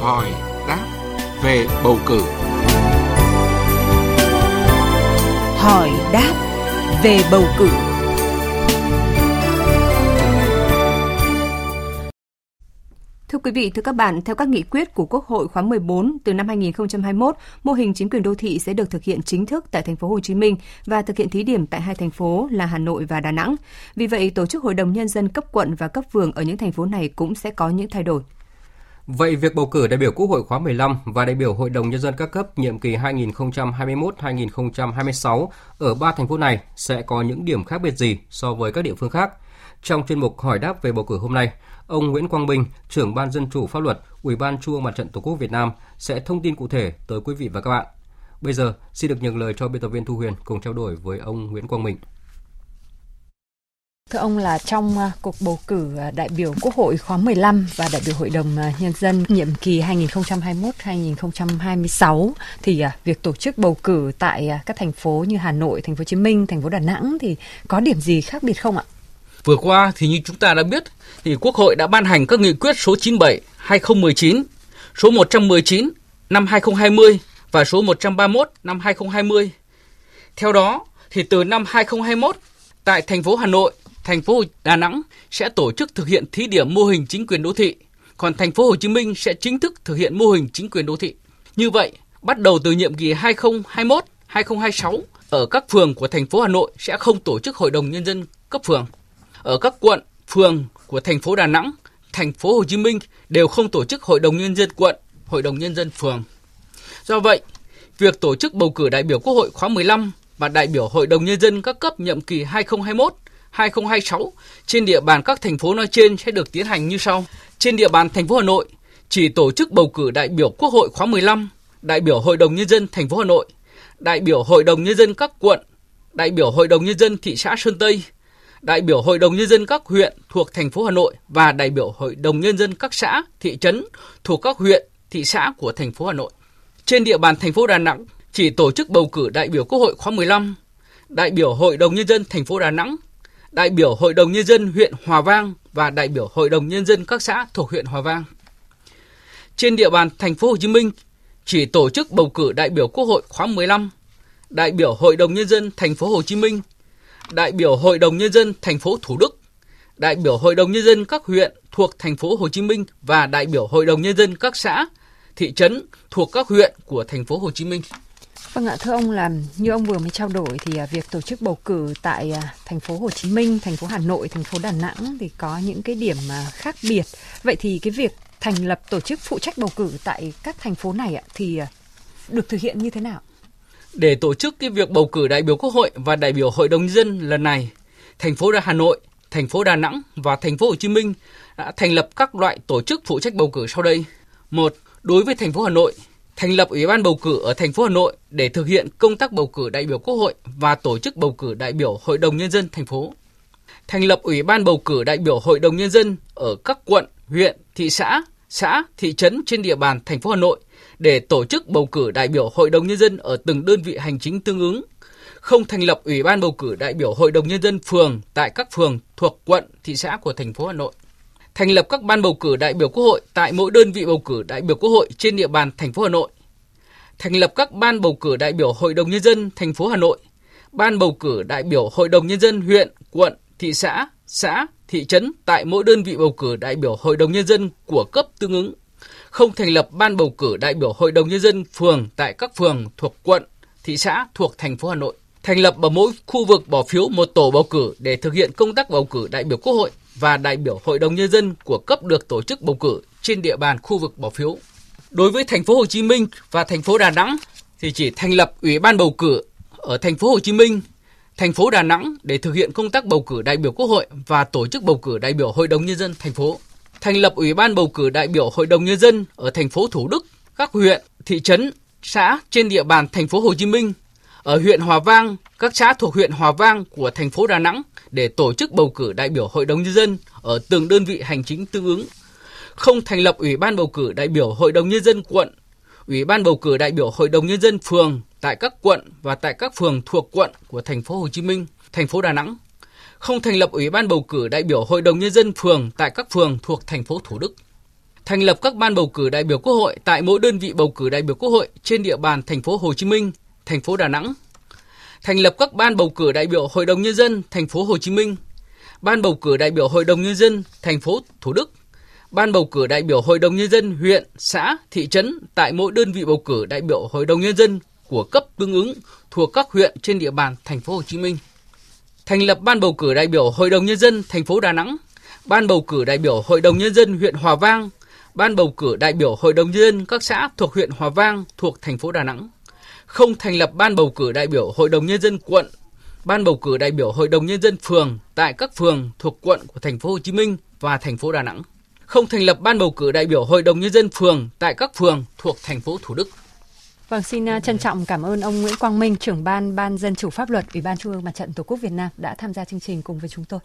hỏi đáp về bầu cử. Hỏi đáp về bầu cử. Thưa quý vị, thưa các bạn, theo các nghị quyết của Quốc hội khóa 14 từ năm 2021, mô hình chính quyền đô thị sẽ được thực hiện chính thức tại thành phố Hồ Chí Minh và thực hiện thí điểm tại hai thành phố là Hà Nội và Đà Nẵng. Vì vậy, tổ chức hội đồng nhân dân cấp quận và cấp phường ở những thành phố này cũng sẽ có những thay đổi. Vậy việc bầu cử đại biểu Quốc hội khóa 15 và đại biểu Hội đồng Nhân dân các cấp nhiệm kỳ 2021-2026 ở ba thành phố này sẽ có những điểm khác biệt gì so với các địa phương khác? Trong chuyên mục hỏi đáp về bầu cử hôm nay, ông Nguyễn Quang Bình, trưởng ban dân chủ pháp luật, Ủy ban Trung ương Mặt trận Tổ quốc Việt Nam sẽ thông tin cụ thể tới quý vị và các bạn. Bây giờ, xin được nhường lời cho biên tập viên Thu Huyền cùng trao đổi với ông Nguyễn Quang Bình. Thưa ông là trong à, cuộc bầu cử à, đại biểu Quốc hội khóa 15 và đại biểu Hội đồng à, Nhân dân nhiệm kỳ 2021-2026 thì việc tổ chức bầu cử tại các thành phố như Hà Nội, thành phố Hồ Chí Minh, thành phố Đà Nẵng thì có điểm gì khác biệt không ạ? Vừa qua thì như chúng ta đã biết thì Quốc hội đã ban hành các nghị quyết số 97 2019, số 119 năm 2020 và số 131 năm 2020. Theo đó thì từ năm 2021 tại thành phố Hà Nội thành phố Đà Nẵng sẽ tổ chức thực hiện thí điểm mô hình chính quyền đô thị, còn thành phố Hồ Chí Minh sẽ chính thức thực hiện mô hình chính quyền đô thị. Như vậy, bắt đầu từ nhiệm kỳ 2021-2026, ở các phường của thành phố Hà Nội sẽ không tổ chức hội đồng nhân dân cấp phường. Ở các quận, phường của thành phố Đà Nẵng, thành phố Hồ Chí Minh đều không tổ chức hội đồng nhân dân quận, hội đồng nhân dân phường. Do vậy, việc tổ chức bầu cử đại biểu Quốc hội khóa 15 và đại biểu Hội đồng nhân dân các cấp nhiệm kỳ 2021 2026 trên địa bàn các thành phố nói trên sẽ được tiến hành như sau. Trên địa bàn thành phố Hà Nội chỉ tổ chức bầu cử đại biểu Quốc hội khóa 15, đại biểu Hội đồng nhân dân thành phố Hà Nội, đại biểu Hội đồng nhân dân các quận, đại biểu Hội đồng nhân dân thị xã Sơn Tây, đại biểu Hội đồng nhân dân các huyện thuộc thành phố Hà Nội và đại biểu Hội đồng nhân dân các xã, thị trấn thuộc các huyện, thị xã của thành phố Hà Nội. Trên địa bàn thành phố Đà Nẵng chỉ tổ chức bầu cử đại biểu Quốc hội khóa 15, đại biểu Hội đồng nhân dân thành phố Đà Nẵng đại biểu Hội đồng Nhân dân huyện Hòa Vang và đại biểu Hội đồng Nhân dân các xã thuộc huyện Hòa Vang. Trên địa bàn thành phố Hồ Chí Minh chỉ tổ chức bầu cử đại biểu Quốc hội khóa 15, đại biểu Hội đồng Nhân dân thành phố Hồ Chí Minh, đại biểu Hội đồng Nhân dân thành phố Thủ Đức, đại biểu Hội đồng Nhân dân các huyện thuộc thành phố Hồ Chí Minh và đại biểu Hội đồng Nhân dân các xã, thị trấn thuộc các huyện của thành phố Hồ Chí Minh. Vâng ạ, thưa ông là như ông vừa mới trao đổi thì à, việc tổ chức bầu cử tại à, thành phố Hồ Chí Minh, thành phố Hà Nội, thành phố Đà Nẵng thì có những cái điểm à, khác biệt. Vậy thì cái việc thành lập tổ chức phụ trách bầu cử tại các thành phố này ạ thì được thực hiện như thế nào? Để tổ chức cái việc bầu cử đại biểu Quốc hội và đại biểu Hội đồng dân lần này, thành phố Hà Nội, thành phố Đà Nẵng và thành phố Hồ Chí Minh đã thành lập các loại tổ chức phụ trách bầu cử sau đây. Một, đối với thành phố Hà Nội thành lập Ủy ban bầu cử ở thành phố Hà Nội để thực hiện công tác bầu cử đại biểu Quốc hội và tổ chức bầu cử đại biểu Hội đồng nhân dân thành phố. Thành lập Ủy ban bầu cử đại biểu Hội đồng nhân dân ở các quận, huyện, thị xã, xã, thị trấn trên địa bàn thành phố Hà Nội để tổ chức bầu cử đại biểu Hội đồng nhân dân ở từng đơn vị hành chính tương ứng. Không thành lập Ủy ban bầu cử đại biểu Hội đồng nhân dân phường tại các phường thuộc quận, thị xã của thành phố Hà Nội thành lập các ban bầu cử đại biểu Quốc hội tại mỗi đơn vị bầu cử đại biểu Quốc hội trên địa bàn thành phố Hà Nội. Thành lập các ban bầu cử đại biểu Hội đồng nhân dân thành phố Hà Nội, ban bầu cử đại biểu Hội đồng nhân dân huyện, quận, thị xã, xã, thị trấn tại mỗi đơn vị bầu cử đại biểu Hội đồng nhân dân của cấp tương ứng. Không thành lập ban bầu cử đại biểu Hội đồng nhân dân phường tại các phường thuộc quận, thị xã thuộc thành phố Hà Nội thành lập ở mỗi khu vực bỏ phiếu một tổ bầu cử để thực hiện công tác bầu cử đại biểu Quốc hội và đại biểu Hội đồng nhân dân của cấp được tổ chức bầu cử trên địa bàn khu vực bỏ phiếu. Đối với thành phố Hồ Chí Minh và thành phố Đà Nẵng thì chỉ thành lập Ủy ban bầu cử ở thành phố Hồ Chí Minh, thành phố Đà Nẵng để thực hiện công tác bầu cử đại biểu Quốc hội và tổ chức bầu cử đại biểu Hội đồng nhân dân thành phố. Thành lập Ủy ban bầu cử đại biểu Hội đồng nhân dân ở thành phố Thủ Đức, các huyện, thị trấn, xã trên địa bàn thành phố Hồ Chí Minh, ở huyện Hòa Vang, các xã thuộc huyện Hòa Vang của thành phố Đà Nẵng để tổ chức bầu cử đại biểu Hội đồng Nhân dân ở từng đơn vị hành chính tương ứng. Không thành lập Ủy ban bầu cử đại biểu Hội đồng Nhân dân quận, Ủy ban bầu cử đại biểu Hội đồng Nhân dân phường tại các quận và tại các phường thuộc quận của thành phố Hồ Chí Minh, thành phố Đà Nẵng. Không thành lập Ủy ban bầu cử đại biểu Hội đồng Nhân dân phường tại các phường thuộc thành phố Thủ Đức. thành lập các ban bầu cử đại biểu Quốc hội tại mỗi đơn vị bầu cử đại biểu Quốc hội trên địa bàn thành phố Hồ Chí Minh, thành phố Đà Nẵng. Thành lập các ban bầu cử đại biểu Hội đồng nhân dân thành phố Hồ Chí Minh, ban bầu cử đại biểu Hội đồng nhân dân thành phố Thủ Đức, ban bầu cử đại biểu Hội đồng nhân dân huyện, xã, thị trấn tại mỗi đơn vị bầu cử đại biểu Hội đồng nhân dân của cấp tương ứng thuộc các huyện trên địa bàn thành phố Hồ Chí Minh. Thành lập ban bầu cử đại biểu Hội đồng nhân dân thành phố Đà Nẵng, ban bầu cử đại biểu Hội đồng nhân dân huyện Hòa Vang, ban bầu cử đại biểu Hội đồng nhân dân các xã thuộc huyện Hòa Vang thuộc thành phố Đà Nẵng. Không thành lập ban bầu cử đại biểu Hội đồng nhân dân quận, ban bầu cử đại biểu Hội đồng nhân dân phường tại các phường thuộc quận của thành phố Hồ Chí Minh và thành phố Đà Nẵng. Không thành lập ban bầu cử đại biểu Hội đồng nhân dân phường tại các phường thuộc thành phố Thủ Đức. Vâng, xin à, trân trọng cảm ơn ông Nguyễn Quang Minh, trưởng ban Ban Dân chủ Pháp luật Ủy ban Trung ương Mặt trận Tổ quốc Việt Nam đã tham gia chương trình cùng với chúng tôi.